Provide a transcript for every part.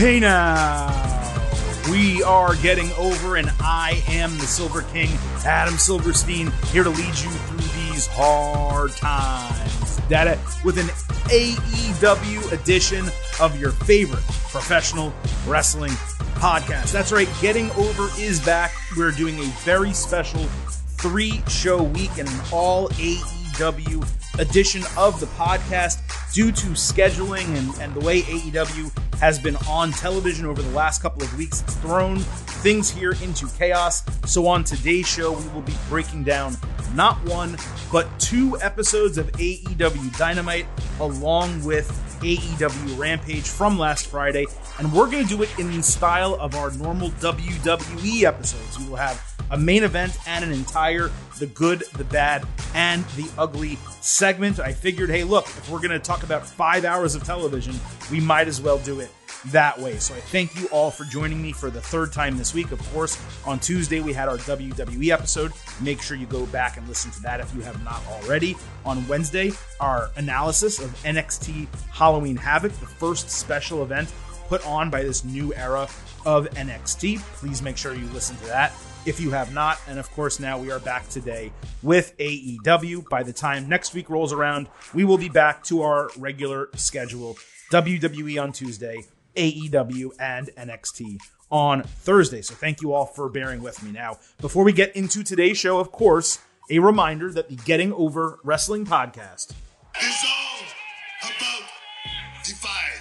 Hey now, we are getting over, and I am the Silver King, Adam Silverstein, here to lead you through these hard times. That with an AEW edition of your favorite professional wrestling podcast. That's right, Getting Over is back. We're doing a very special three show week and an all AEW edition of the podcast due to scheduling and, and the way AEW has been on television over the last couple of weeks. It's thrown things here into chaos. So, on today's show, we will be breaking down not one, but two episodes of AEW Dynamite along with AEW Rampage from last Friday. And we're going to do it in the style of our normal WWE episodes. We will have a main event and an entire the good, the bad, and the ugly segment. I figured, hey, look, if we're going to talk about five hours of television, we might as well do it that way. So I thank you all for joining me for the third time this week. Of course, on Tuesday we had our WWE episode. Make sure you go back and listen to that if you have not already. On Wednesday, our analysis of NXT Halloween Havoc, the first special event put on by this new era of NXT. Please make sure you listen to that if you have not. And of course, now we are back today with AEW. By the time next week rolls around, we will be back to our regular schedule WWE on Tuesday, AEW, and NXT on Thursday. So thank you all for bearing with me. Now, before we get into today's show, of course, a reminder that the Getting Over Wrestling podcast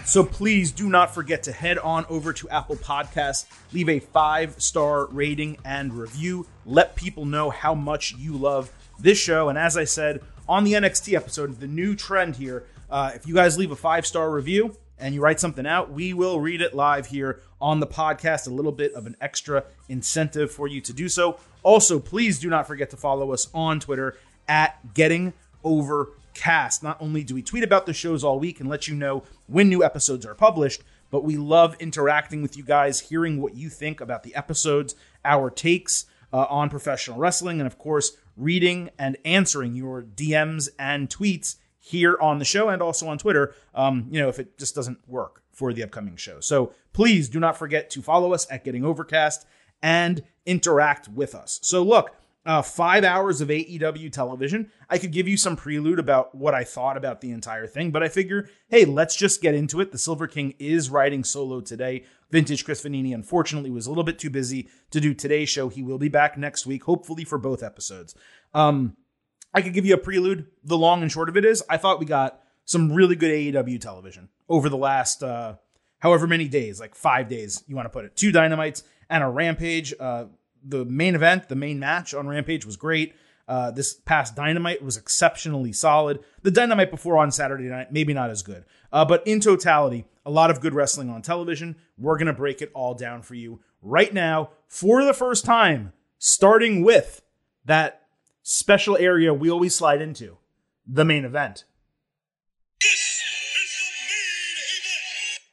So please do not forget to head on over to Apple Podcasts, leave a five star rating and review. Let people know how much you love this show. And as I said on the NXT episode, the new trend here uh, if you guys leave a five star review and you write something out, we will read it live here on the podcast. A little bit of an extra incentive for you to do so. Also, please do not forget to follow us on Twitter at Getting Overcast. Not only do we tweet about the shows all week and let you know when new episodes are published, but we love interacting with you guys, hearing what you think about the episodes, our takes uh, on professional wrestling, and of course, reading and answering your DMs and tweets here on the show and also on Twitter, um, you know, if it just doesn't work for the upcoming show. So please do not forget to follow us at Getting Overcast and interact with us. So look, uh, five hours of AEW television. I could give you some prelude about what I thought about the entire thing, but I figure, hey, let's just get into it. The Silver King is riding solo today. Vintage Chris Vannini, unfortunately, was a little bit too busy to do today's show. He will be back next week, hopefully for both episodes. Um, I could give you a prelude. The long and short of it is, I thought we got some really good AEW television over the last uh, however many days, like five days, you want to put it. Two Dynamites and a Rampage. Uh, the main event, the main match on Rampage was great. Uh, this past Dynamite was exceptionally solid. The Dynamite before on Saturday night, maybe not as good. Uh, but in totality, a lot of good wrestling on television. We're going to break it all down for you right now for the first time, starting with that special area we always slide into the main event.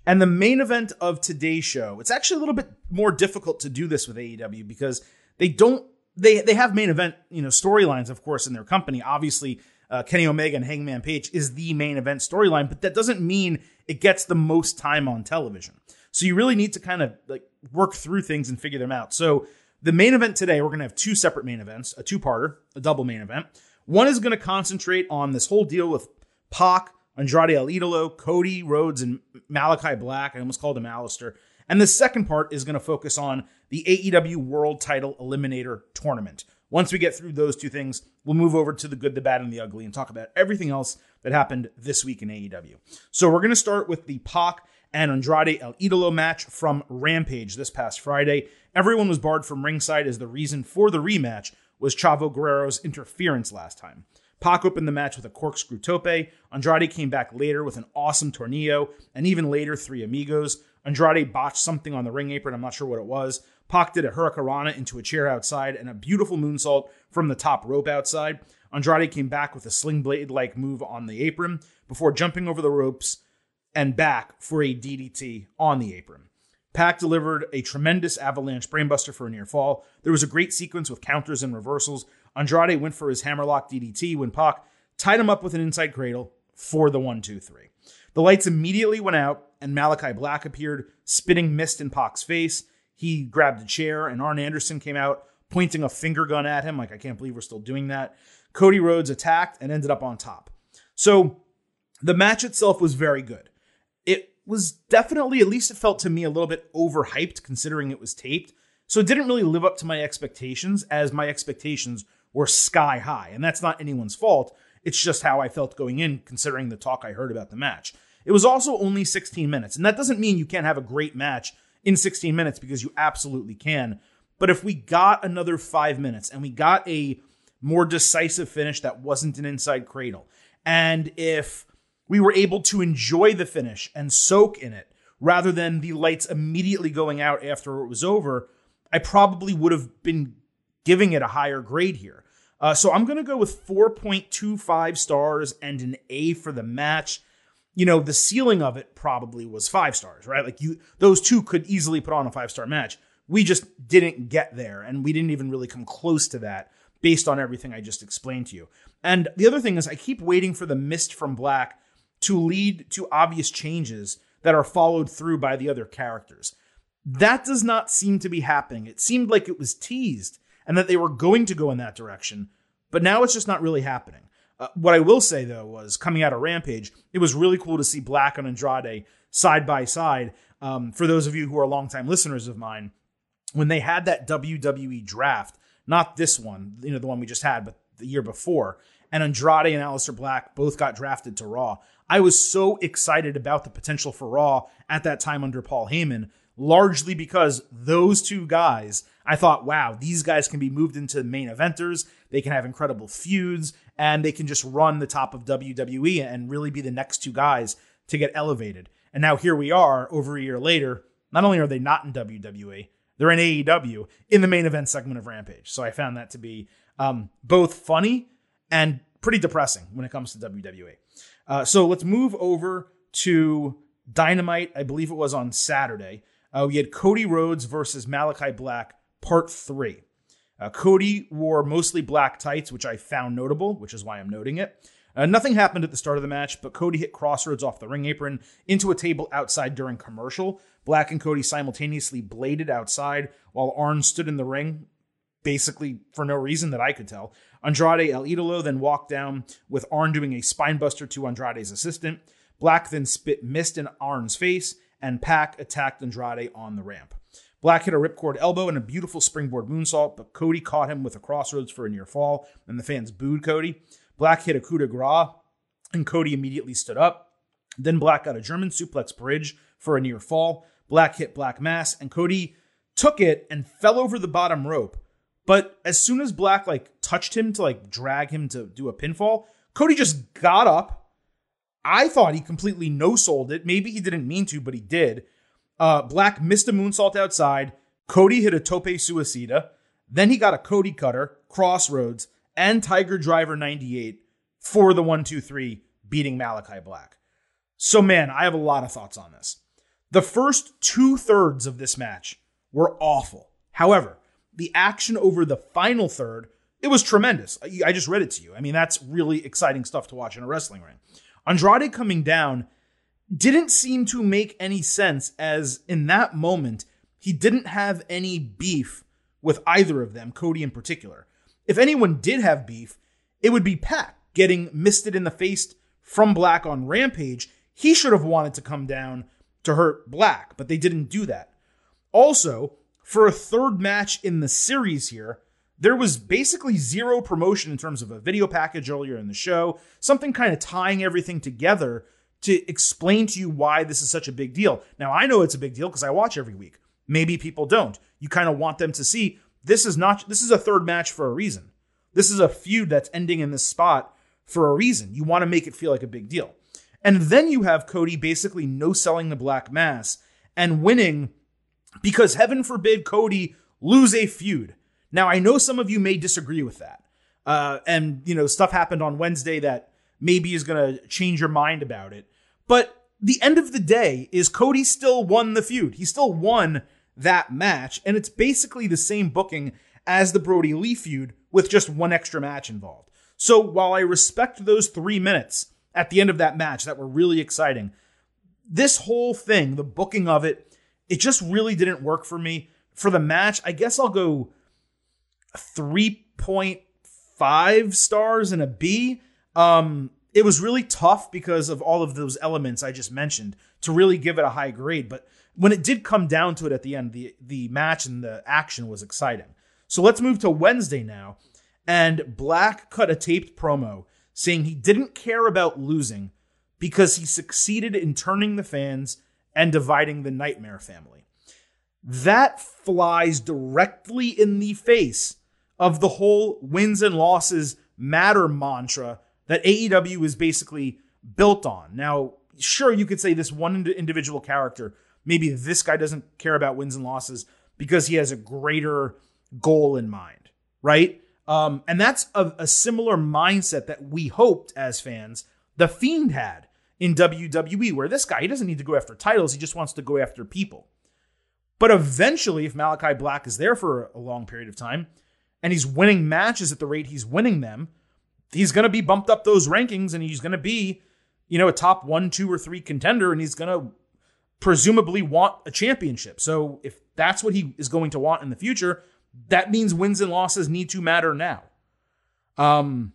And the main event of today's show, it's actually a little bit more difficult to do this with AEW because they don't they they have main event, you know, storylines of course in their company. Obviously, uh, Kenny Omega and Hangman Page is the main event storyline, but that doesn't mean it gets the most time on television. So you really need to kind of like work through things and figure them out. So the main event today, we're going to have two separate main events, a two-parter, a double main event. One is going to concentrate on this whole deal with Pac, Andrade El Idolo, Cody Rhodes, and Malachi Black. I almost called him Aleister. And the second part is going to focus on the AEW World Title Eliminator Tournament. Once we get through those two things, we'll move over to the good, the bad, and the ugly and talk about everything else that happened this week in AEW. So we're going to start with the Pac and Andrade El Idolo match from Rampage this past Friday. Everyone was barred from ringside as the reason for the rematch was Chavo Guerrero's interference last time. Pac opened the match with a corkscrew tope. Andrade came back later with an awesome tornillo, and even later, three amigos. Andrade botched something on the ring apron. I'm not sure what it was. Pac did a hurricanrana into a chair outside and a beautiful moonsault from the top rope outside. Andrade came back with a sling blade like move on the apron before jumping over the ropes and back for a DDT on the apron. Pac delivered a tremendous avalanche brainbuster for a near fall. There was a great sequence with counters and reversals. Andrade went for his hammerlock DDT when Pac tied him up with an inside cradle for the one, two, three. The lights immediately went out and Malachi Black appeared, spitting mist in Pac's face. He grabbed a chair, and Arn Anderson came out, pointing a finger gun at him. Like, I can't believe we're still doing that. Cody Rhodes attacked and ended up on top. So the match itself was very good. It was definitely, at least it felt to me, a little bit overhyped considering it was taped. So it didn't really live up to my expectations, as my expectations were sky high. And that's not anyone's fault. It's just how I felt going in, considering the talk I heard about the match. It was also only 16 minutes. And that doesn't mean you can't have a great match in 16 minutes because you absolutely can. But if we got another five minutes and we got a more decisive finish that wasn't an inside cradle, and if we were able to enjoy the finish and soak in it rather than the lights immediately going out after it was over, I probably would have been giving it a higher grade here. Uh, so I'm going to go with 4.25 stars and an A for the match. You know, the ceiling of it probably was five stars, right? Like you, those two could easily put on a five star match. We just didn't get there, and we didn't even really come close to that based on everything I just explained to you. And the other thing is, I keep waiting for the mist from black to lead to obvious changes that are followed through by the other characters. That does not seem to be happening. It seemed like it was teased and that they were going to go in that direction, but now it's just not really happening. Uh, what I will say though was coming out of Rampage, it was really cool to see Black and Andrade side by side. Um, for those of you who are longtime listeners of mine, when they had that WWE draft, not this one, you know, the one we just had, but the year before, and Andrade and Aleister Black both got drafted to Raw. I was so excited about the potential for Raw at that time under Paul Heyman, largely because those two guys, I thought, wow, these guys can be moved into main eventers. They can have incredible feuds and they can just run the top of WWE and really be the next two guys to get elevated. And now here we are over a year later. Not only are they not in WWE, they're in AEW in the main event segment of Rampage. So I found that to be um, both funny and pretty depressing when it comes to WWE. Uh, so let's move over to Dynamite. I believe it was on Saturday. Uh, we had Cody Rhodes versus Malachi Black, part three. Uh, Cody wore mostly black tights, which I found notable, which is why I'm noting it. Uh, nothing happened at the start of the match, but Cody hit Crossroads off the ring apron into a table outside during commercial. Black and Cody simultaneously bladed outside while Arn stood in the ring, basically for no reason that I could tell. Andrade El Idolo then walked down with Arn doing a spinebuster to Andrade's assistant. Black then spit mist in Arn's face, and Pac attacked Andrade on the ramp. Black hit a ripcord elbow and a beautiful springboard moonsault, but Cody caught him with a crossroads for a near fall, and the fans booed Cody. Black hit a coup de grace, and Cody immediately stood up. Then Black got a German suplex bridge for a near fall. Black hit Black Mass, and Cody took it and fell over the bottom rope. But as soon as Black like touched him to like drag him to do a pinfall, Cody just got up. I thought he completely no sold it. Maybe he didn't mean to, but he did. Uh, Black missed a moonsault outside. Cody hit a tope suicida. Then he got a Cody cutter, crossroads, and Tiger Driver 98 for the 1 2 3, beating Malachi Black. So, man, I have a lot of thoughts on this. The first two thirds of this match were awful. However, the action over the final third, it was tremendous. I just read it to you. I mean, that's really exciting stuff to watch in a wrestling ring. Andrade coming down didn't seem to make any sense, as in that moment, he didn't have any beef with either of them, Cody in particular. If anyone did have beef, it would be Pac getting misted in the face from Black on Rampage. He should have wanted to come down to hurt Black, but they didn't do that. Also, for a third match in the series here, there was basically zero promotion in terms of a video package earlier in the show, something kind of tying everything together to explain to you why this is such a big deal. Now, I know it's a big deal because I watch every week. Maybe people don't. You kind of want them to see this is not this is a third match for a reason. This is a feud that's ending in this spot for a reason. You want to make it feel like a big deal. And then you have Cody basically no selling the Black Mass and winning because heaven forbid Cody lose a feud. Now, I know some of you may disagree with that. Uh, and, you know, stuff happened on Wednesday that maybe is going to change your mind about it. But the end of the day is Cody still won the feud. He still won that match. And it's basically the same booking as the Brody Lee feud with just one extra match involved. So while I respect those three minutes at the end of that match that were really exciting, this whole thing, the booking of it, it just really didn't work for me. For the match, I guess I'll go 3.5 stars and a B. Um, it was really tough because of all of those elements I just mentioned to really give it a high grade. But when it did come down to it at the end, the the match and the action was exciting. So let's move to Wednesday now. And Black cut a taped promo saying he didn't care about losing because he succeeded in turning the fans and dividing the Nightmare family. That flies directly in the face of the whole wins and losses matter mantra that AEW is basically built on. Now, sure, you could say this one individual character, maybe this guy doesn't care about wins and losses because he has a greater goal in mind, right? Um, and that's a, a similar mindset that we hoped as fans the Fiend had in WWE, where this guy, he doesn't need to go after titles, he just wants to go after people. But eventually, if Malachi Black is there for a long period of time and he's winning matches at the rate he's winning them, he's going to be bumped up those rankings and he's going to be, you know, a top one, two, or three contender and he's going to presumably want a championship. So if that's what he is going to want in the future, that means wins and losses need to matter now. Um,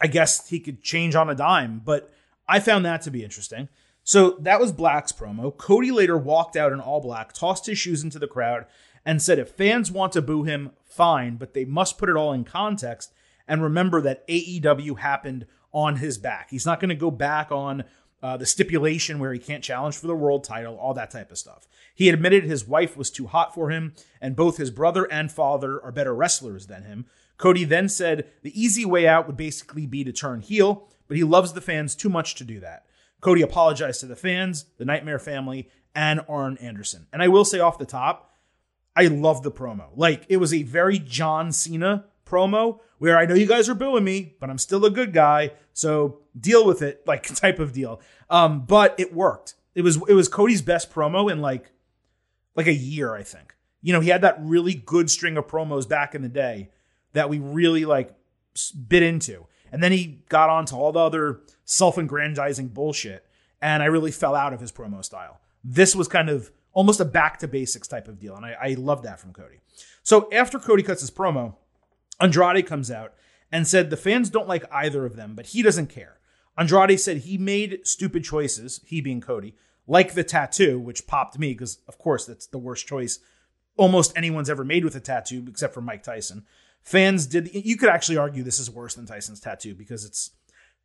I guess he could change on a dime, but I found that to be interesting. So that was Black's promo. Cody later walked out in all black, tossed his shoes into the crowd, and said if fans want to boo him, fine, but they must put it all in context and remember that AEW happened on his back. He's not going to go back on uh, the stipulation where he can't challenge for the world title, all that type of stuff. He admitted his wife was too hot for him, and both his brother and father are better wrestlers than him. Cody then said the easy way out would basically be to turn heel, but he loves the fans too much to do that. Cody apologized to the fans, the Nightmare family, and Arn Anderson. And I will say off the top, I love the promo. Like, it was a very John Cena promo where I know you guys are booing me, but I'm still a good guy. So deal with it, like type of deal. Um, but it worked. It was it was Cody's best promo in like like a year, I think. You know, he had that really good string of promos back in the day that we really like bit into. And then he got on to all the other self-aggrandizing bullshit. And I really fell out of his promo style. This was kind of almost a back to basics type of deal. And I, I love that from Cody. So after Cody cuts his promo, Andrade comes out and said the fans don't like either of them, but he doesn't care. Andrade said he made stupid choices, he being Cody, like the tattoo, which popped me because, of course, that's the worst choice almost anyone's ever made with a tattoo, except for Mike Tyson. Fans did, you could actually argue this is worse than Tyson's tattoo because it's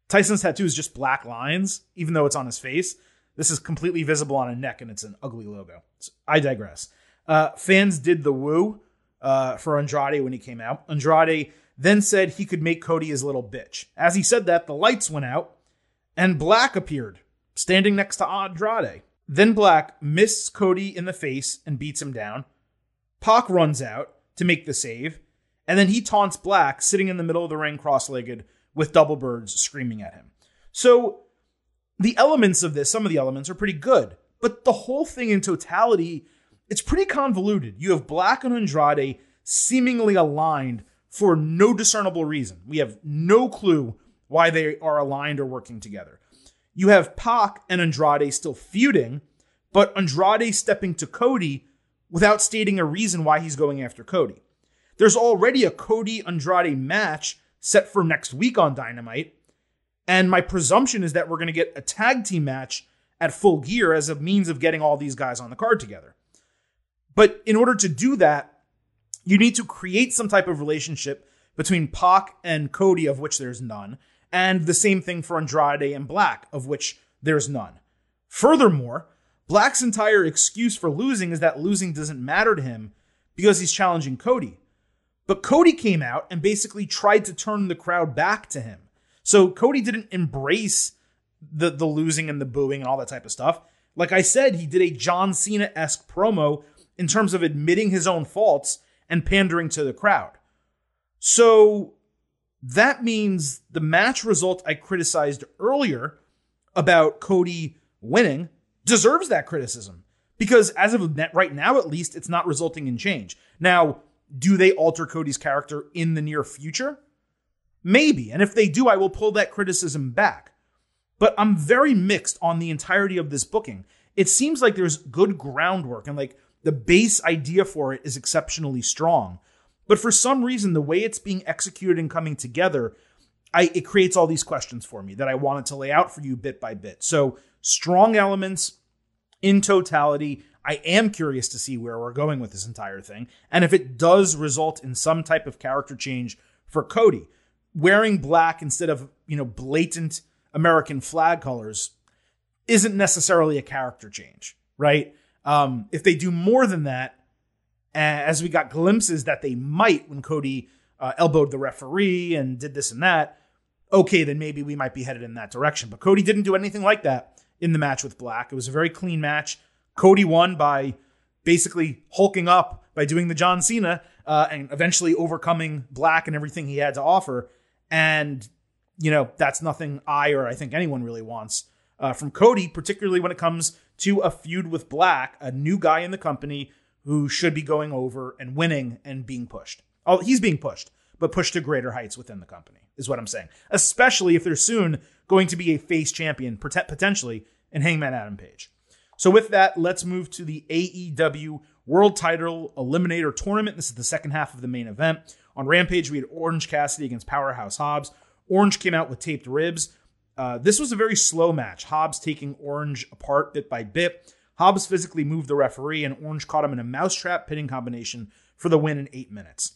Tyson's tattoo is just black lines, even though it's on his face. This is completely visible on a neck and it's an ugly logo. So I digress. Uh, fans did the woo uh, for Andrade when he came out. Andrade then said he could make Cody his little bitch. As he said that, the lights went out and Black appeared, standing next to Andrade. Then Black misses Cody in the face and beats him down. Pac runs out to make the save, and then he taunts Black, sitting in the middle of the ring cross legged, with double birds screaming at him. So the elements of this, some of the elements are pretty good, but the whole thing in totality it's pretty convoluted. You have Black and Andrade seemingly aligned for no discernible reason. We have no clue why they are aligned or working together. You have Pac and Andrade still feuding, but Andrade stepping to Cody without stating a reason why he's going after Cody. There's already a Cody Andrade match set for next week on Dynamite, and my presumption is that we're going to get a tag team match at full gear as a means of getting all these guys on the card together. But in order to do that, you need to create some type of relationship between Pac and Cody, of which there's none, and the same thing for Andrade and Black, of which there's none. Furthermore, Black's entire excuse for losing is that losing doesn't matter to him because he's challenging Cody. But Cody came out and basically tried to turn the crowd back to him. So Cody didn't embrace the, the losing and the booing and all that type of stuff. Like I said, he did a John Cena esque promo in terms of admitting his own faults and pandering to the crowd. So that means the match result I criticized earlier about Cody winning deserves that criticism because as of right now, at least, it's not resulting in change. Now, do they alter Cody's character in the near future? Maybe. And if they do, I will pull that criticism back. But I'm very mixed on the entirety of this booking. It seems like there's good groundwork and like the base idea for it is exceptionally strong. But for some reason, the way it's being executed and coming together, I, it creates all these questions for me that I wanted to lay out for you bit by bit. So, strong elements in totality. I am curious to see where we're going with this entire thing. And if it does result in some type of character change for Cody, wearing black instead of, you know, blatant American flag colors isn't necessarily a character change, right? Um, if they do more than that, as we got glimpses that they might when Cody uh, elbowed the referee and did this and that, okay, then maybe we might be headed in that direction. But Cody didn't do anything like that in the match with Black. It was a very clean match. Cody won by basically hulking up by doing the John Cena uh, and eventually overcoming Black and everything he had to offer. And, you know, that's nothing I or I think anyone really wants uh, from Cody, particularly when it comes to a feud with Black, a new guy in the company who should be going over and winning and being pushed. Oh, he's being pushed, but pushed to greater heights within the company, is what I'm saying. Especially if there's soon going to be a face champion, potentially, in Hangman Adam Page. So, with that, let's move to the AEW World Title Eliminator Tournament. This is the second half of the main event. On Rampage, we had Orange Cassidy against Powerhouse Hobbs. Orange came out with taped ribs. Uh, this was a very slow match. Hobbs taking Orange apart bit by bit. Hobbs physically moved the referee, and Orange caught him in a mousetrap pinning combination for the win in eight minutes.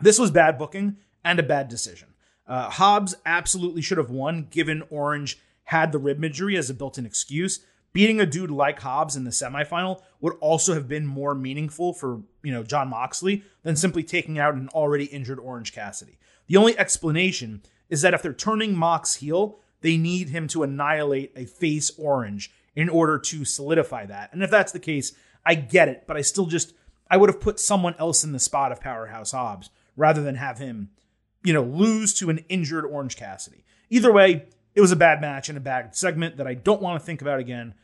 This was bad booking and a bad decision. Uh, Hobbs absolutely should have won, given Orange had the rib injury as a built in excuse. Beating a dude like Hobbs in the semifinal would also have been more meaningful for you know Jon Moxley than simply taking out an already injured Orange Cassidy. The only explanation is that if they're turning Mox heel, they need him to annihilate a face orange in order to solidify that. And if that's the case, I get it, but I still just I would have put someone else in the spot of Powerhouse Hobbs rather than have him, you know, lose to an injured Orange Cassidy. Either way, it was a bad match and a bad segment that I don't want to think about again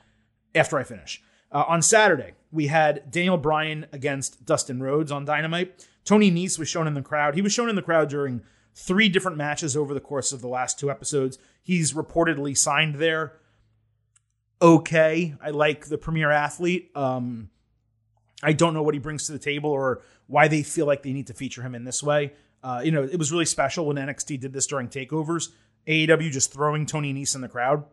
after I finish. Uh, on Saturday, we had Daniel Bryan against Dustin Rhodes on Dynamite. Tony Nese was shown in the crowd. He was shown in the crowd during three different matches over the course of the last two episodes. He's reportedly signed there. Okay, I like the premier athlete. Um, I don't know what he brings to the table or why they feel like they need to feature him in this way. Uh, you know, it was really special when NXT did this during takeovers. AEW just throwing Tony Nese in the crowd.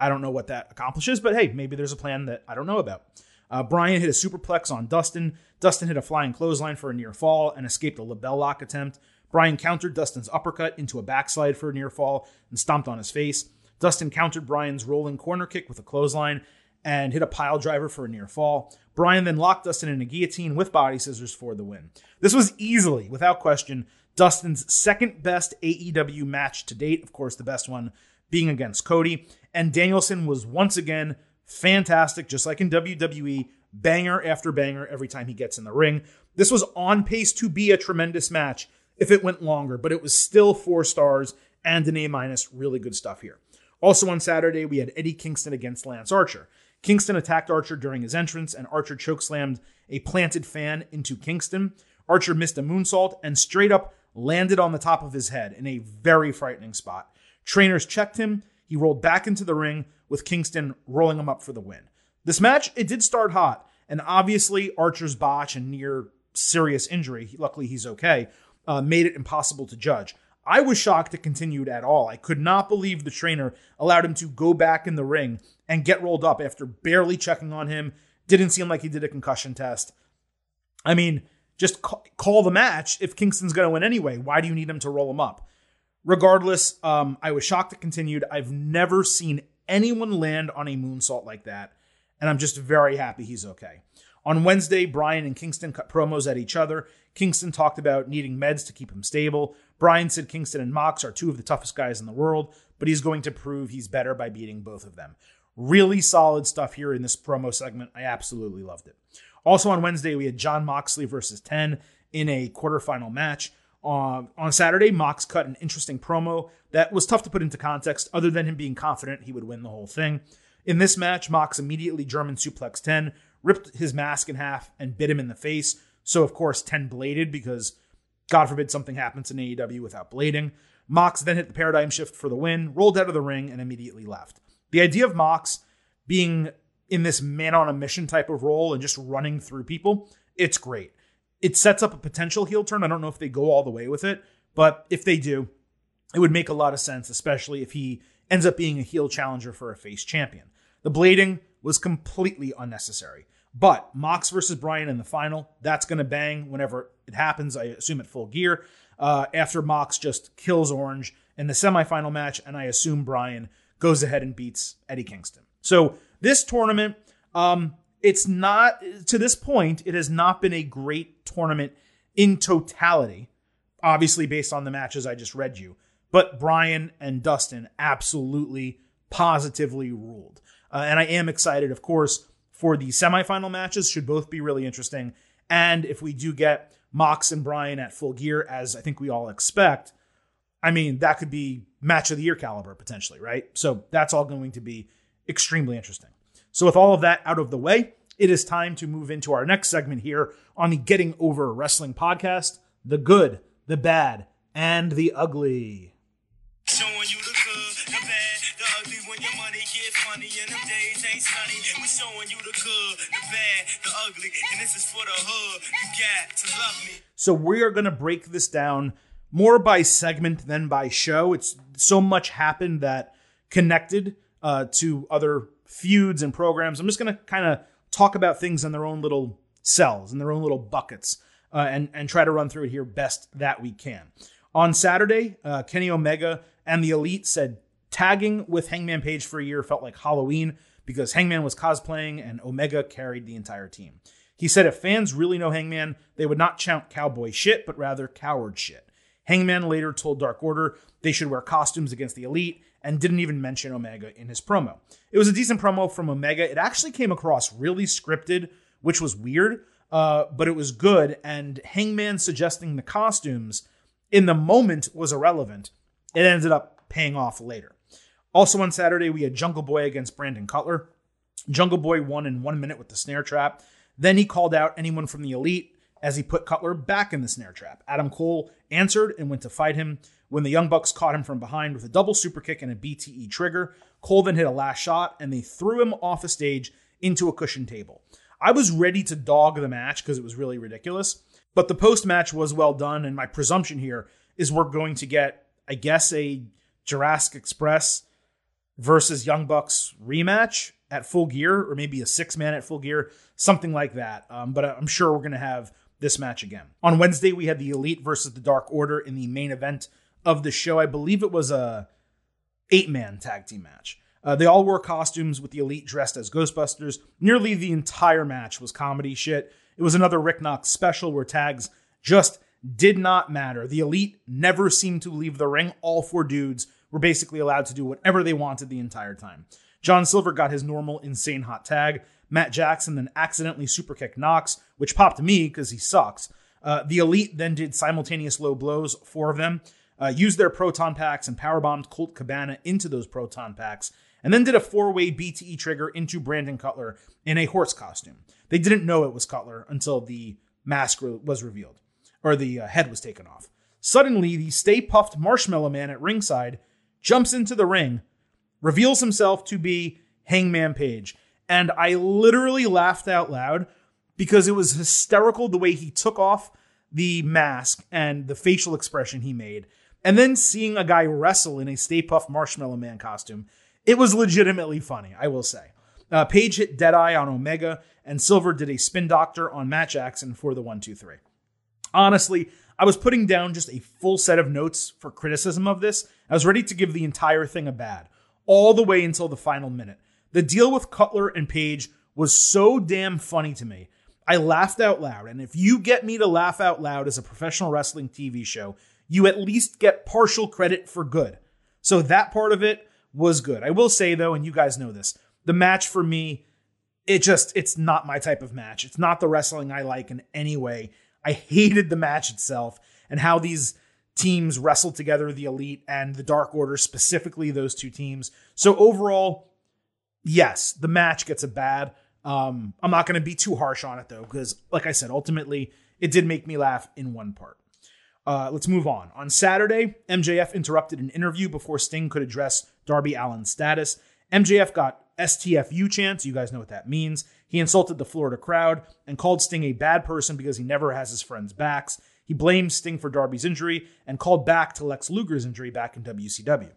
I don't know what that accomplishes, but hey, maybe there's a plan that I don't know about. Uh, Bryan hit a superplex on Dustin. Dustin hit a flying clothesline for a near fall and escaped a LeBell Lock attempt. Bryan countered Dustin's uppercut into a backslide for a near fall and stomped on his face. Dustin countered Bryan's rolling corner kick with a clothesline and hit a pile driver for a near fall. Bryan then locked Dustin in a guillotine with body scissors for the win. This was easily, without question, Dustin's second best AEW match to date. Of course, the best one being against Cody. And Danielson was once again fantastic, just like in WWE, banger after banger every time he gets in the ring. This was on pace to be a tremendous match if it went longer, but it was still four stars and an A minus. Really good stuff here. Also on Saturday, we had Eddie Kingston against Lance Archer. Kingston attacked Archer during his entrance, and Archer chokeslammed a planted fan into Kingston. Archer missed a moonsault and straight up landed on the top of his head in a very frightening spot. Trainers checked him. He rolled back into the ring with Kingston rolling him up for the win. This match, it did start hot, and obviously Archer's botch and near serious injury, luckily he's okay, uh, made it impossible to judge. I was shocked it continued at all. I could not believe the trainer allowed him to go back in the ring and get rolled up after barely checking on him. Didn't seem like he did a concussion test. I mean, just call the match if Kingston's going to win anyway. Why do you need him to roll him up? Regardless, um, I was shocked it continued. I've never seen anyone land on a moonsault like that, and I'm just very happy he's okay. On Wednesday, Bryan and Kingston cut promos at each other. Kingston talked about needing meds to keep him stable. Bryan said Kingston and Mox are two of the toughest guys in the world, but he's going to prove he's better by beating both of them. Really solid stuff here in this promo segment. I absolutely loved it. Also on Wednesday, we had Jon Moxley versus 10 in a quarterfinal match. Uh, on Saturday, Mox cut an interesting promo that was tough to put into context, other than him being confident he would win the whole thing. In this match, Mox immediately German suplex 10, ripped his mask in half, and bit him in the face. So, of course, 10 bladed because God forbid something happens in AEW without blading. Mox then hit the paradigm shift for the win, rolled out of the ring, and immediately left. The idea of Mox being in this man on a mission type of role and just running through people, it's great. It sets up a potential heel turn. I don't know if they go all the way with it, but if they do, it would make a lot of sense, especially if he ends up being a heel challenger for a face champion. The blading was completely unnecessary. But Mox versus Bryan in the final, that's going to bang whenever it happens. I assume at full gear. Uh, after Mox just kills Orange in the semifinal match, and I assume Bryan goes ahead and beats Eddie Kingston. So this tournament, um, it's not to this point, it has not been a great tournament in totality. Obviously, based on the matches I just read you, but Bryan and Dustin absolutely, positively ruled. Uh, and I am excited, of course, for the semifinal matches. Should both be really interesting. And if we do get Mox and Bryan at full gear, as I think we all expect, I mean, that could be match of the year caliber potentially, right? So that's all going to be extremely interesting. So, with all of that out of the way, it is time to move into our next segment here on the Getting Over Wrestling podcast the good, the bad, and the ugly. Showing you the good, the bad, the ugly when your money get funny and them days ain't sunny. We showing you the good, the bad, the ugly, and this is for the hood. You got to love me. So we are going to break this down more by segment than by show. It's so much happened that connected uh, to other feuds and programs. I'm just going to kind of talk about things in their own little cells, in their own little buckets, uh, and and try to run through it here best that we can. On Saturday, uh, Kenny Omega and the Elite said tagging with Hangman Page for a year felt like Halloween because Hangman was cosplaying and Omega carried the entire team. He said if fans really know Hangman, they would not chant cowboy shit, but rather coward shit. Hangman later told Dark Order they should wear costumes against the Elite and didn't even mention Omega in his promo. It was a decent promo from Omega. It actually came across really scripted, which was weird, uh, but it was good. And Hangman suggesting the costumes in the moment was irrelevant. It ended up paying off later. Also on Saturday, we had Jungle Boy against Brandon Cutler. Jungle Boy won in one minute with the snare trap. Then he called out anyone from the Elite as he put Cutler back in the snare trap. Adam Cole answered and went to fight him. When the Young Bucks caught him from behind with a double super kick and a BTE trigger, Cole then hit a last shot and they threw him off the stage into a cushion table. I was ready to dog the match because it was really ridiculous, but the post match was well done. And my presumption here is we're going to get, I guess, a Jurassic Express versus Young Bucks rematch at full gear, or maybe a six man at full gear, something like that. Um, but I'm sure we're going to have this match again. On Wednesday, we had the Elite versus the Dark Order in the main event of the show. I believe it was a eight man tag team match. Uh, they all wore costumes with the elite dressed as Ghostbusters. Nearly the entire match was comedy shit. It was another Rick Knox special where tags just did not matter. The elite never seemed to leave the ring. All four dudes were basically allowed to do whatever they wanted the entire time. John Silver got his normal insane hot tag. Matt Jackson then accidentally superkicked Knox, which popped me because he sucks. Uh, the elite then did simultaneous low blows, four of them uh, used their proton packs and powerbombed Colt Cabana into those proton packs, and then did a four way BTE trigger into Brandon Cutler in a horse costume. They didn't know it was Cutler until the mask was revealed, or the uh, head was taken off. Suddenly, the Stay Puft Marshmallow Man at ringside jumps into the ring, reveals himself to be Hangman Page. And I literally laughed out loud because it was hysterical the way he took off the mask and the facial expression he made and then seeing a guy wrestle in a Stay Puft Marshmallow Man costume, it was legitimately funny, I will say. Uh, Page hit Deadeye on Omega, and Silver did a spin doctor on Matt Jackson for the 1 2 3. Honestly, I was putting down just a full set of notes for criticism of this. I was ready to give the entire thing a bad, all the way until the final minute. The deal with Cutler and Page was so damn funny to me. I laughed out loud. And if you get me to laugh out loud as a professional wrestling TV show, you at least get partial credit for good. So that part of it was good. I will say though, and you guys know this, the match for me, it just, it's not my type of match. It's not the wrestling I like in any way. I hated the match itself and how these teams wrestled together, the Elite and the Dark Order, specifically those two teams. So overall, yes, the match gets a bad. Um, I'm not going to be too harsh on it though, because like I said, ultimately, it did make me laugh in one part. Uh, let's move on. On Saturday, MJF interrupted an interview before Sting could address Darby Allin's status. MJF got STFU chants. You guys know what that means. He insulted the Florida crowd and called Sting a bad person because he never has his friends' backs. He blamed Sting for Darby's injury and called back to Lex Luger's injury back in WCW.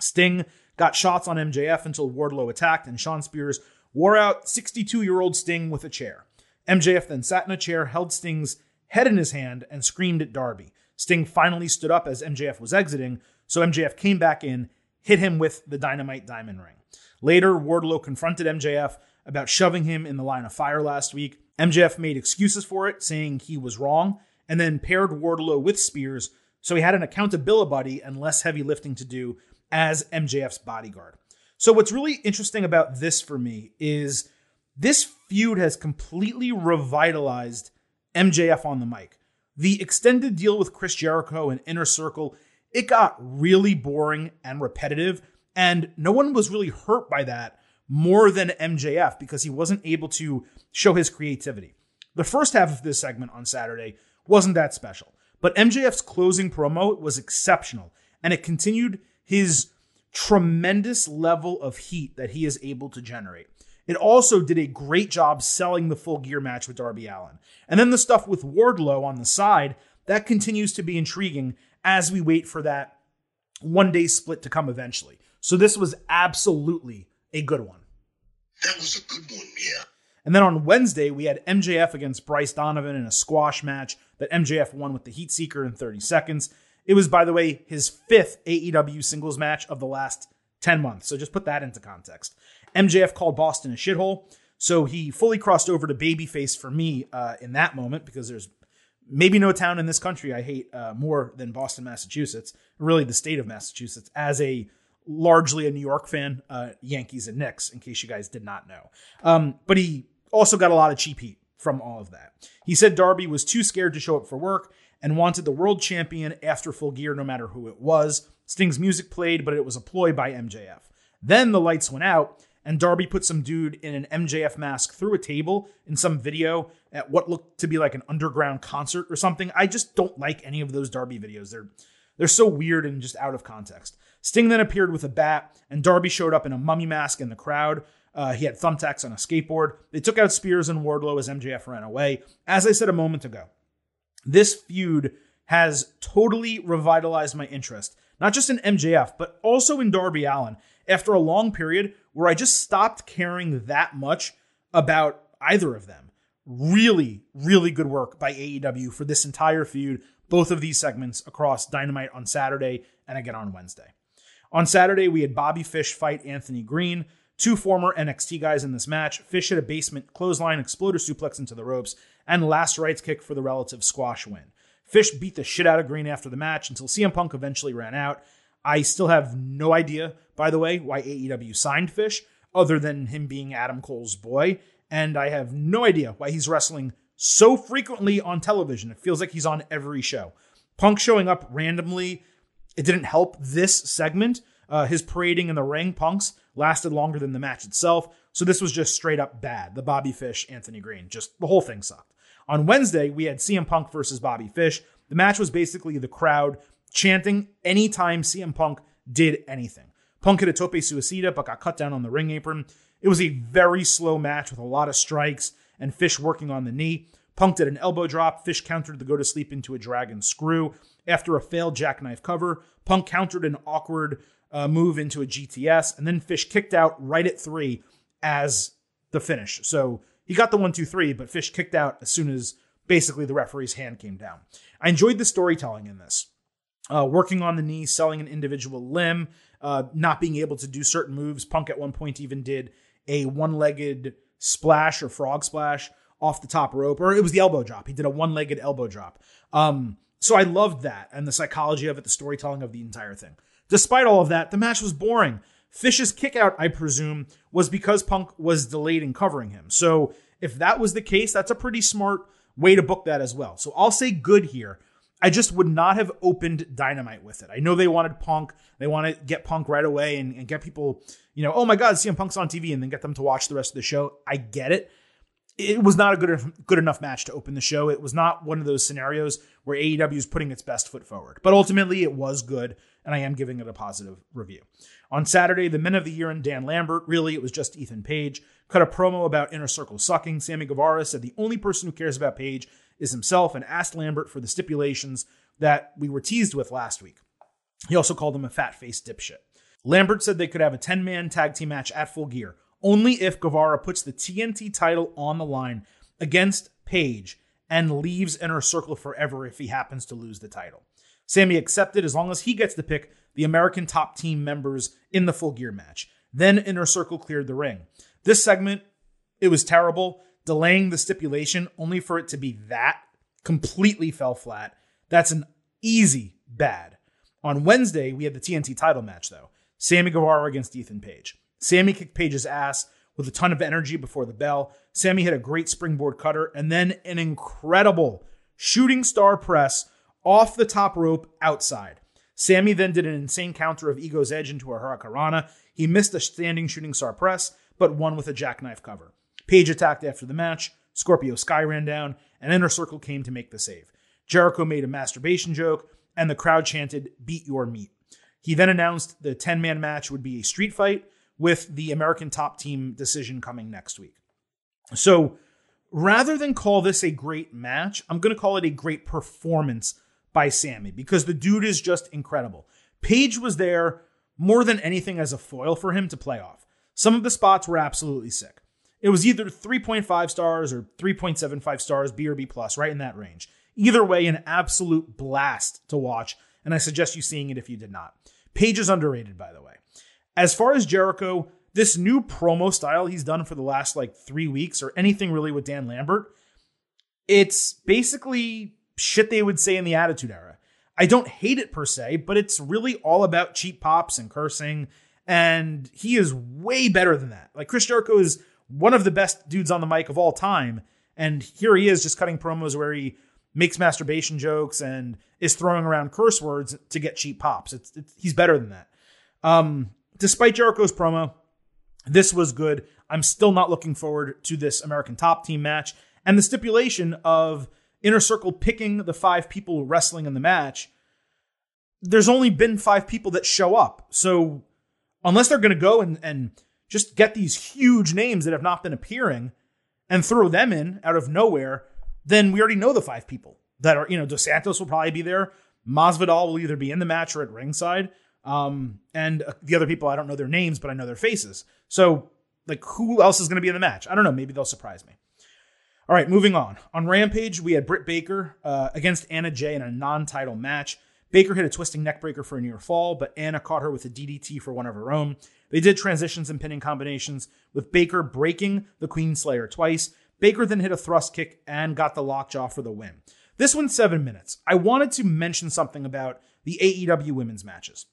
Sting got shots on MJF until Wardlow attacked, and Shawn Spears wore out 62 year old Sting with a chair. MJF then sat in a chair, held Sting's head in his hand, and screamed at Darby. Sting finally stood up as MJF was exiting, so MJF came back in, hit him with the dynamite diamond ring. Later, Wardlow confronted MJF about shoving him in the line of fire last week. MJF made excuses for it, saying he was wrong, and then paired Wardlow with Spears, so he had an accountability buddy and less heavy lifting to do as MJF's bodyguard. So, what's really interesting about this for me is this feud has completely revitalized MJF on the mic. The extended deal with Chris Jericho and Inner Circle, it got really boring and repetitive, and no one was really hurt by that more than MJF because he wasn't able to show his creativity. The first half of this segment on Saturday wasn't that special, but MJF's closing promo was exceptional, and it continued his tremendous level of heat that he is able to generate. It also did a great job selling the full gear match with Darby Allin. And then the stuff with Wardlow on the side, that continues to be intriguing as we wait for that one day split to come eventually. So this was absolutely a good one. That was a good one, yeah. And then on Wednesday, we had MJF against Bryce Donovan in a squash match that MJF won with the Heat Seeker in 30 seconds. It was, by the way, his fifth AEW singles match of the last 10 months. So just put that into context. MJF called Boston a shithole. So he fully crossed over to babyface for me uh, in that moment because there's maybe no town in this country I hate uh, more than Boston, Massachusetts, really the state of Massachusetts, as a largely a New York fan, uh, Yankees and Knicks, in case you guys did not know. Um, but he also got a lot of cheap heat from all of that. He said Darby was too scared to show up for work and wanted the world champion after full gear, no matter who it was. Sting's music played, but it was a ploy by MJF. Then the lights went out, and Darby put some dude in an MJF mask through a table in some video at what looked to be like an underground concert or something. I just don't like any of those Darby videos. They're they're so weird and just out of context. Sting then appeared with a bat, and Darby showed up in a mummy mask in the crowd. Uh, he had thumbtacks on a skateboard. They took out Spears and Wardlow as MJF ran away. As I said a moment ago, this feud has totally revitalized my interest, not just in MJF, but also in Darby Allin after a long period where I just stopped caring that much about either of them. Really, really good work by AEW for this entire feud, both of these segments across Dynamite on Saturday and again on Wednesday. On Saturday, we had Bobby Fish fight Anthony Green, two former NXT guys in this match. Fish hit a basement clothesline, exploder suplex into the ropes, and last rites kick for the relative squash win. Fish beat the shit out of Green after the match until CM Punk eventually ran out. I still have no idea, by the way, why AEW signed Fish, other than him being Adam Cole's boy. And I have no idea why he's wrestling so frequently on television. It feels like he's on every show. Punk showing up randomly, it didn't help this segment. Uh, his parading in the ring, Punk's, lasted longer than the match itself. So this was just straight up bad. The Bobby Fish, Anthony Green, just the whole thing sucked. On Wednesday, we had CM Punk versus Bobby Fish. The match was basically the crowd chanting anytime CM Punk did anything. Punk hit a tope suicida, but got cut down on the ring apron. It was a very slow match with a lot of strikes and Fish working on the knee. Punk did an elbow drop. Fish countered the go to sleep into a dragon screw. After a failed jackknife cover, Punk countered an awkward uh, move into a GTS, and then Fish kicked out right at three as the finish. So he got the one, two, three, but Fish kicked out as soon as basically the referee's hand came down. I enjoyed the storytelling in this uh, working on the knee, selling an individual limb, uh, not being able to do certain moves. Punk at one point even did a one legged splash or frog splash off the top rope, or it was the elbow drop. He did a one legged elbow drop. Um, so I loved that and the psychology of it, the storytelling of the entire thing. Despite all of that, the match was boring. Fish's kickout, I presume, was because Punk was delayed in covering him. So if that was the case, that's a pretty smart way to book that as well. So I'll say good here. I just would not have opened Dynamite with it. I know they wanted Punk. They want to get Punk right away and, and get people, you know, oh my God, CM Punk's on TV and then get them to watch the rest of the show. I get it. It was not a good good enough match to open the show. It was not one of those scenarios where AEW is putting its best foot forward. But ultimately, it was good, and I am giving it a positive review. On Saturday, the Men of the Year and Dan Lambert, really, it was just Ethan Page, cut a promo about Inner Circle sucking. Sammy Guevara said the only person who cares about Page is himself and asked Lambert for the stipulations that we were teased with last week. He also called him a fat faced dipshit. Lambert said they could have a 10 man tag team match at full gear, only if Guevara puts the TNT title on the line against Page and leaves Inner Circle forever if he happens to lose the title. Sammy accepted as long as he gets to pick the American top team members in the full gear match. Then Inner Circle cleared the ring. This segment, it was terrible, delaying the stipulation only for it to be that completely fell flat. That's an easy bad. On Wednesday, we had the TNT title match, though Sammy Guevara against Ethan Page. Sammy kicked Page's ass with a ton of energy before the bell. Sammy hit a great springboard cutter and then an incredible shooting star press off the top rope outside. Sammy then did an insane counter of Ego's Edge into a Hurricanrana. He missed a standing shooting star press, but won with a jackknife cover. Page attacked after the match. Scorpio Sky ran down, and Inner Circle came to make the save. Jericho made a masturbation joke, and the crowd chanted, Beat your meat. He then announced the 10 man match would be a street fight with the American top team decision coming next week. So rather than call this a great match, I'm going to call it a great performance by Sammy because the dude is just incredible. Page was there more than anything as a foil for him to play off. Some of the spots were absolutely sick. It was either 3.5 stars or 3.75 stars, B or B plus, right in that range. Either way, an absolute blast to watch, and I suggest you seeing it if you did not. Page is underrated, by the way. As far as Jericho, this new promo style he's done for the last like three weeks or anything really with Dan Lambert, it's basically shit they would say in the Attitude Era. I don't hate it per se, but it's really all about cheap pops and cursing. And he is way better than that. Like Chris Jericho is one of the best dudes on the mic of all time. And here he is just cutting promos where he makes masturbation jokes and is throwing around curse words to get cheap pops. It's, it's he's better than that. Um, despite Jericho's promo, this was good. I'm still not looking forward to this American Top Team match and the stipulation of Inner Circle picking the five people wrestling in the match. There's only been five people that show up, so unless they're going to go and and just get these huge names that have not been appearing and throw them in out of nowhere, then we already know the five people that are, you know, Dos Santos will probably be there. Masvidal will either be in the match or at ringside. Um, and uh, the other people, I don't know their names, but I know their faces. So, like, who else is going to be in the match? I don't know. Maybe they'll surprise me. All right, moving on. On Rampage, we had Britt Baker uh, against Anna Jay in a non title match. Baker hit a twisting neckbreaker for a near fall, but Anna caught her with a DDT for one of her own. They did transitions and pinning combinations, with Baker breaking the Queen Slayer twice. Baker then hit a thrust kick and got the lockjaw for the win. This one's seven minutes. I wanted to mention something about the AEW women's matches.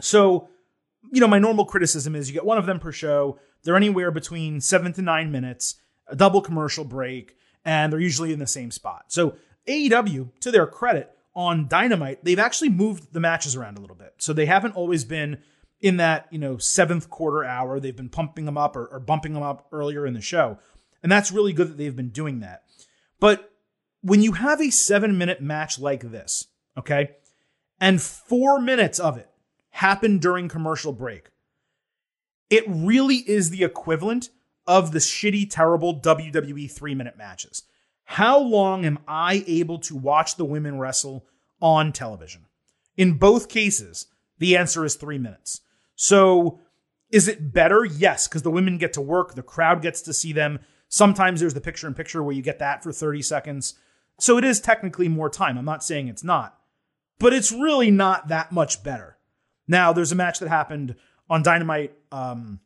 So, you know, my normal criticism is you get one of them per show. They're anywhere between seven to nine minutes, a double commercial break, and they're usually in the same spot. So, AEW, to their credit, on Dynamite, they've actually moved the matches around a little bit. So they haven't always been in that, you know, seventh quarter hour. They've been pumping them up or, or bumping them up earlier in the show. And that's really good that they've been doing that. But when you have a seven minute match like this, okay, and four minutes of it happen during commercial break, it really is the equivalent of the shitty, terrible WWE three minute matches. How long am I able to watch the women wrestle on television? In both cases, the answer is three minutes. So, is it better? Yes, because the women get to work, the crowd gets to see them. Sometimes there's the picture in picture where you get that for 30 seconds. So, it is technically more time. I'm not saying it's not, but it's really not that much better. Now, there's a match that happened on Dynamite um,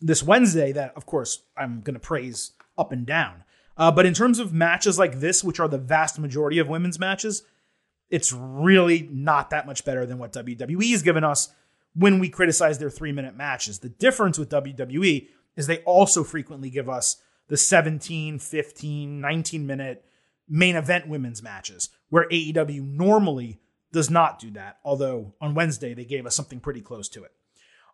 this Wednesday that, of course, I'm going to praise up and down. Uh, but in terms of matches like this, which are the vast majority of women's matches, it's really not that much better than what WWE has given us when we criticize their three minute matches. The difference with WWE is they also frequently give us the 17, 15, 19 minute main event women's matches, where AEW normally does not do that. Although on Wednesday, they gave us something pretty close to it.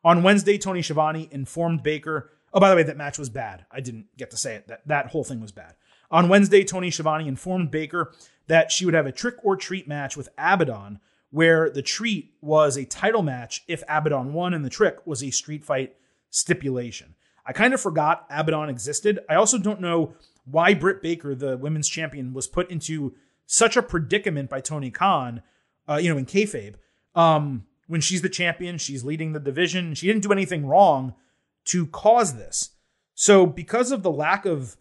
On Wednesday, Tony Schiavone informed Baker Oh, by the way, that match was bad. I didn't get to say it. That that whole thing was bad. On Wednesday, Tony Schiavone informed Baker that she would have a trick or treat match with Abaddon, where the treat was a title match if Abaddon won, and the trick was a street fight stipulation. I kind of forgot Abaddon existed. I also don't know why Britt Baker, the women's champion, was put into such a predicament by Tony Khan, uh, you know, in kayfabe. Um, when she's the champion, she's leading the division. She didn't do anything wrong to cause this. So, because of the lack of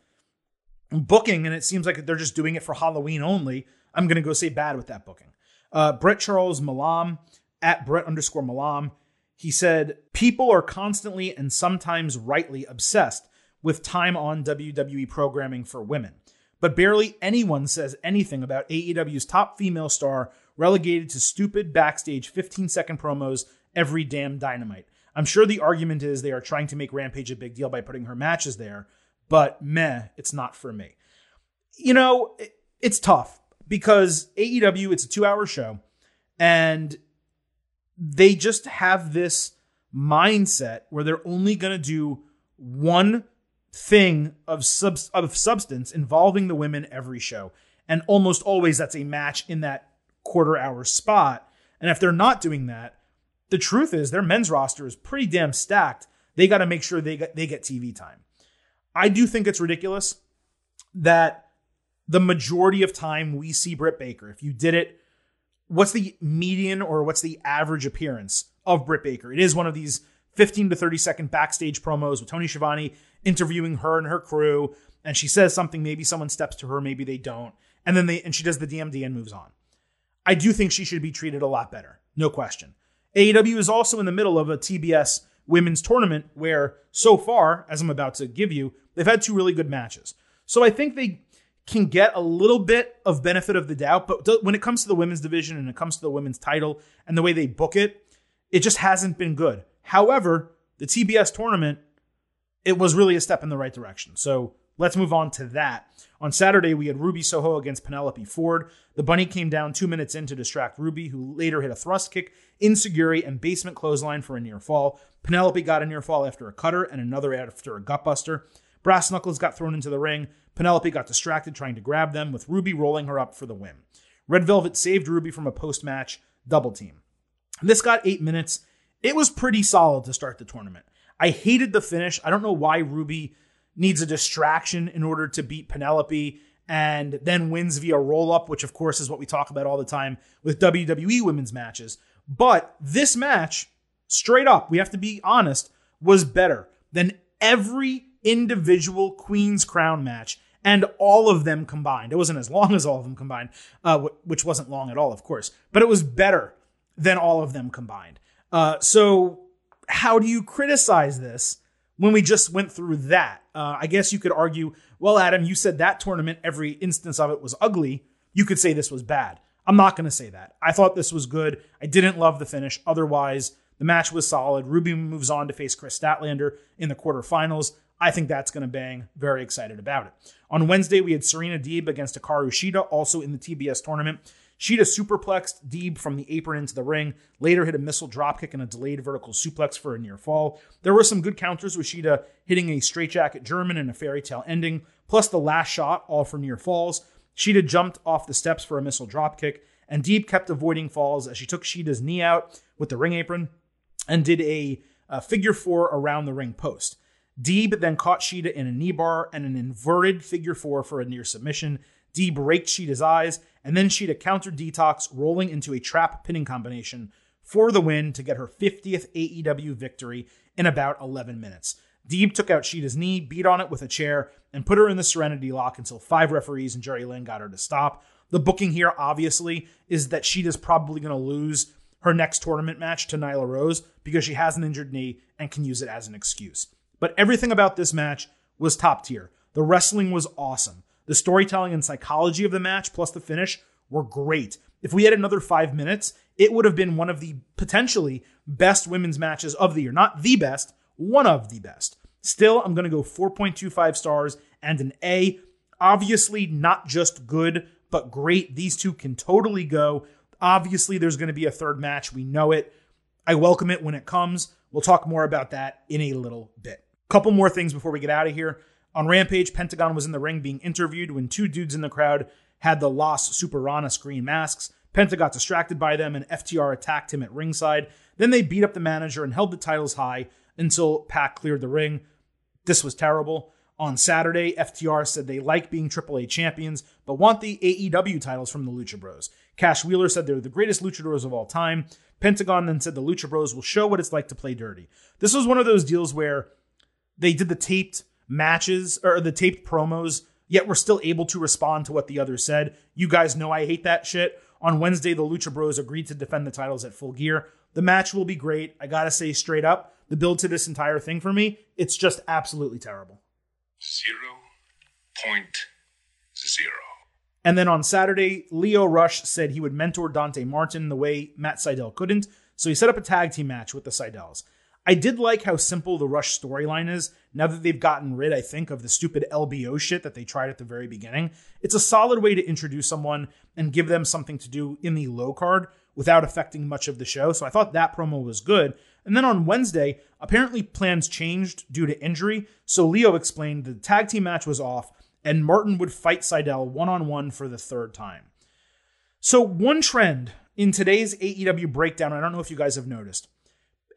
booking, and it seems like they're just doing it for Halloween only, I'm going to go say bad with that booking. Uh, Brett Charles Malam at Brett underscore Malam, he said, People are constantly and sometimes rightly obsessed with time on WWE programming for women. But barely anyone says anything about AEW's top female star relegated to stupid backstage 15 second promos every damn dynamite. I'm sure the argument is they are trying to make Rampage a big deal by putting her matches there, but meh, it's not for me. You know, it's tough because AEW, it's a two hour show, and they just have this mindset where they're only going to do one thing of sub- of substance involving the women every show. And almost always that's a match in that quarter hour spot. And if they're not doing that, the truth is their men's roster is pretty damn stacked. They got to make sure they get they get TV time. I do think it's ridiculous that the majority of time we see Britt Baker. If you did it, what's the median or what's the average appearance of Britt Baker? It is one of these 15 to 30 second backstage promos with Tony Schiavone interviewing her and her crew. And she says something, maybe someone steps to her, maybe they don't. And then they and she does the DMD and moves on. I do think she should be treated a lot better. No question. AEW is also in the middle of a TBS women's tournament where so far, as I'm about to give you, they've had two really good matches. So I think they can get a little bit of benefit of the doubt, but when it comes to the women's division and it comes to the women's title and the way they book it, it just hasn't been good. However, the TBS tournament, it was really a step in the right direction. So let's move on to that. On Saturday, we had Ruby Soho against Penelope Ford. The bunny came down two minutes in to distract Ruby, who later hit a thrust kick, insecurity, and basement clothesline for a near fall. Penelope got a near fall after a cutter and another after a gutbuster. Brass Knuckles got thrown into the ring. Penelope got distracted trying to grab them, with Ruby rolling her up for the win. Red Velvet saved Ruby from a post match double team. This got eight minutes. It was pretty solid to start the tournament. I hated the finish. I don't know why Ruby needs a distraction in order to beat Penelope and then wins via roll up, which of course is what we talk about all the time with WWE women's matches. But this match, straight up, we have to be honest, was better than every individual Queen's Crown match and all of them combined. It wasn't as long as all of them combined, uh, which wasn't long at all, of course, but it was better than all of them combined. Uh, so, how do you criticize this when we just went through that? Uh, I guess you could argue, well, Adam, you said that tournament, every instance of it was ugly. You could say this was bad. I'm not going to say that. I thought this was good. I didn't love the finish. Otherwise, the match was solid. Ruby moves on to face Kris Statlander in the quarterfinals. I think that's going to bang. Very excited about it. On Wednesday, we had Serena Deeb against Hikaru Shida, also in the TBS tournament. Shida superplexed Deeb from the apron into the ring, later hit a missile dropkick and a delayed vertical suplex for a near fall. There were some good counters with Shida hitting a straightjacket German and a fairy tale ending, plus the last shot, all for near falls. Shida jumped off the steps for a missile dropkick, and Deeb kept avoiding falls as she took Shida's knee out with the ring apron and did a, a figure four around the ring post. Deeb then caught Shida in a knee bar and an inverted figure four for a near submission. Deeb raked Shida's eyes, and then Shida countered Detox, rolling into a trap pinning combination for the win to get her 50th AEW victory in about 11 minutes. Deeb took out Shida's knee, beat on it with a chair, and put her in the Serenity Lock until five referees and Jerry Lynn got her to stop. The booking here, obviously, is that Shida's probably going to lose her next tournament match to Nyla Rose because she has an injured knee and can use it as an excuse. But everything about this match was top tier. The wrestling was awesome. The storytelling and psychology of the match, plus the finish, were great. If we had another five minutes, it would have been one of the potentially best women's matches of the year. Not the best, one of the best. Still, I'm going to go 4.25 stars and an A. Obviously, not just good, but great. These two can totally go. Obviously, there's going to be a third match. We know it. I welcome it when it comes. We'll talk more about that in a little bit. Couple more things before we get out of here. On Rampage, Pentagon was in the ring being interviewed when two dudes in the crowd had the Los Superana green masks. Penta got distracted by them and FTR attacked him at ringside. Then they beat up the manager and held the titles high until Pac cleared the ring. This was terrible. On Saturday, FTR said they like being AAA champions, but want the AEW titles from the Lucha Bros. Cash Wheeler said they're the greatest luchadors of all time. Pentagon then said the Lucha Bros will show what it's like to play dirty. This was one of those deals where they did the taped matches or the taped promos, yet we're still able to respond to what the other said. You guys know I hate that shit. On Wednesday, the Lucha Bros agreed to defend the titles at full gear. The match will be great. I gotta say straight up, the build to this entire thing for me, it's just absolutely terrible. Zero point zero. And then on Saturday, Lio Rush said he would mentor Dante Martin the way Matt Sydal couldn't, so he set up a tag team match with the Sydals. I did like how simple the Rush storyline is now that they've gotten rid, I think, of the stupid LBO shit that they tried at the very beginning. It's a solid way to introduce someone and give them something to do in the low card without affecting much of the show. So I thought that promo was good. And then on Wednesday, apparently plans changed due to injury. So Lio explained the tag team match was off and Martin would fight Sydal one on one for the third time. So, one trend in today's AEW breakdown, I don't know if you guys have noticed,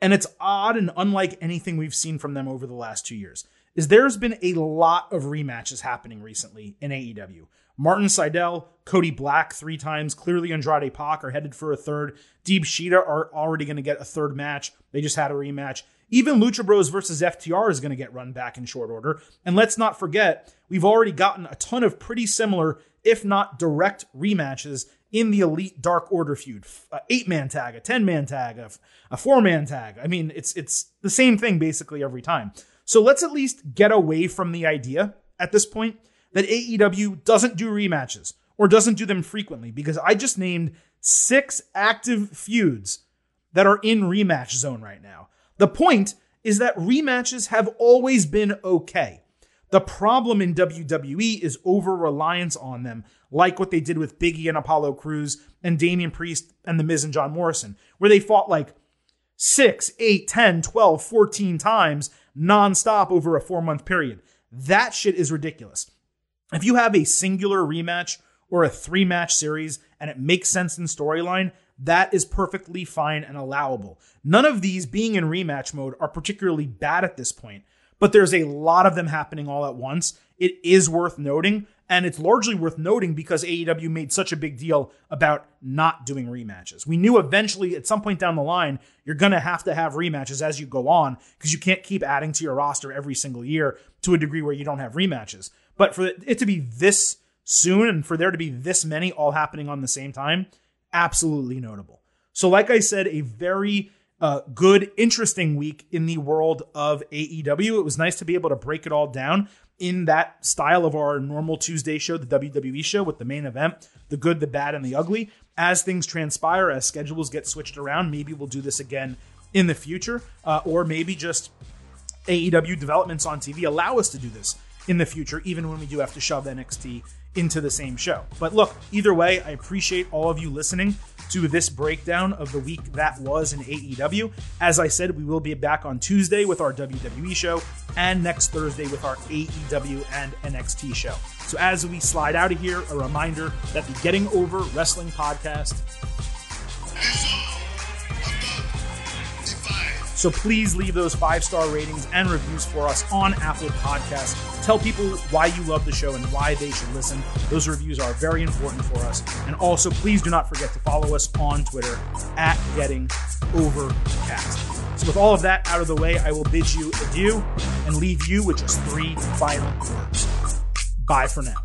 and it's odd and unlike anything we've seen from them over the last two years, is there's been a lot of rematches happening recently in AEW. Martin Sydal, Cody Black three times, clearly Andrade Pac are headed for a third. Deeb Shida are already going to get a third match. They just had a rematch. Even Lucha Bros versus FTR is going to get run back in short order. And let's not forget, we've already gotten a ton of pretty similar, if not direct rematches in the Elite Dark Order feud. A eight man tag, a 10 man tag, a, a four man tag. I mean, it's, it's the same thing basically every time. So let's at least get away from the idea at this point that AEW doesn't do rematches or doesn't do them frequently because I just named six active feuds that are in rematch zone right now. The point is that rematches have always been okay. The problem in WWE is over reliance on them, like what they did with Biggie and Apollo Crews and Damian Priest and The Miz and John Morrison, where they fought like 6, 8, 10, 12, 14 times nonstop over a four month period. That shit is ridiculous. If you have a singular rematch or a three match series and it makes sense in storyline, that is perfectly fine and allowable. None of these being in rematch mode are particularly bad at this point, but there's a lot of them happening all at once. It is worth noting, and it's largely worth noting because AEW made such a big deal about not doing rematches. We knew eventually at some point down the line, you're going to have to have rematches as you go on because you can't keep adding to your roster every single year to a degree where you don't have rematches. But for it to be this soon and for there to be this many all happening on the same time, absolutely notable. So, like I said, a very uh, good, interesting week in the world of AEW. It was nice to be able to break it all down in that style of our normal Tuesday show, the WWE show, with the main event, the good, the bad, and the ugly. As things transpire, as schedules get switched around, maybe we'll do this again in the future, uh, or maybe just AEW developments on TV allow us to do this in the future, even when we do have to shove NXT into the same show. But look, either way, I appreciate all of you listening to this breakdown of the week that was in AEW. As I said, we will be back on Tuesday with our WWE show and next Thursday with our AEW and NXT show. So as we slide out of here, a reminder that the Getting Over Wrestling podcast So please leave those five star ratings and reviews for us on Apple Podcasts. Tell people why you love the show and why they should listen. Those reviews are very important for us. And also, please do not forget to follow us on Twitter at Getting Overcast. So, with all of that out of the way, I will bid you adieu and leave you with just three final words. Bye for now.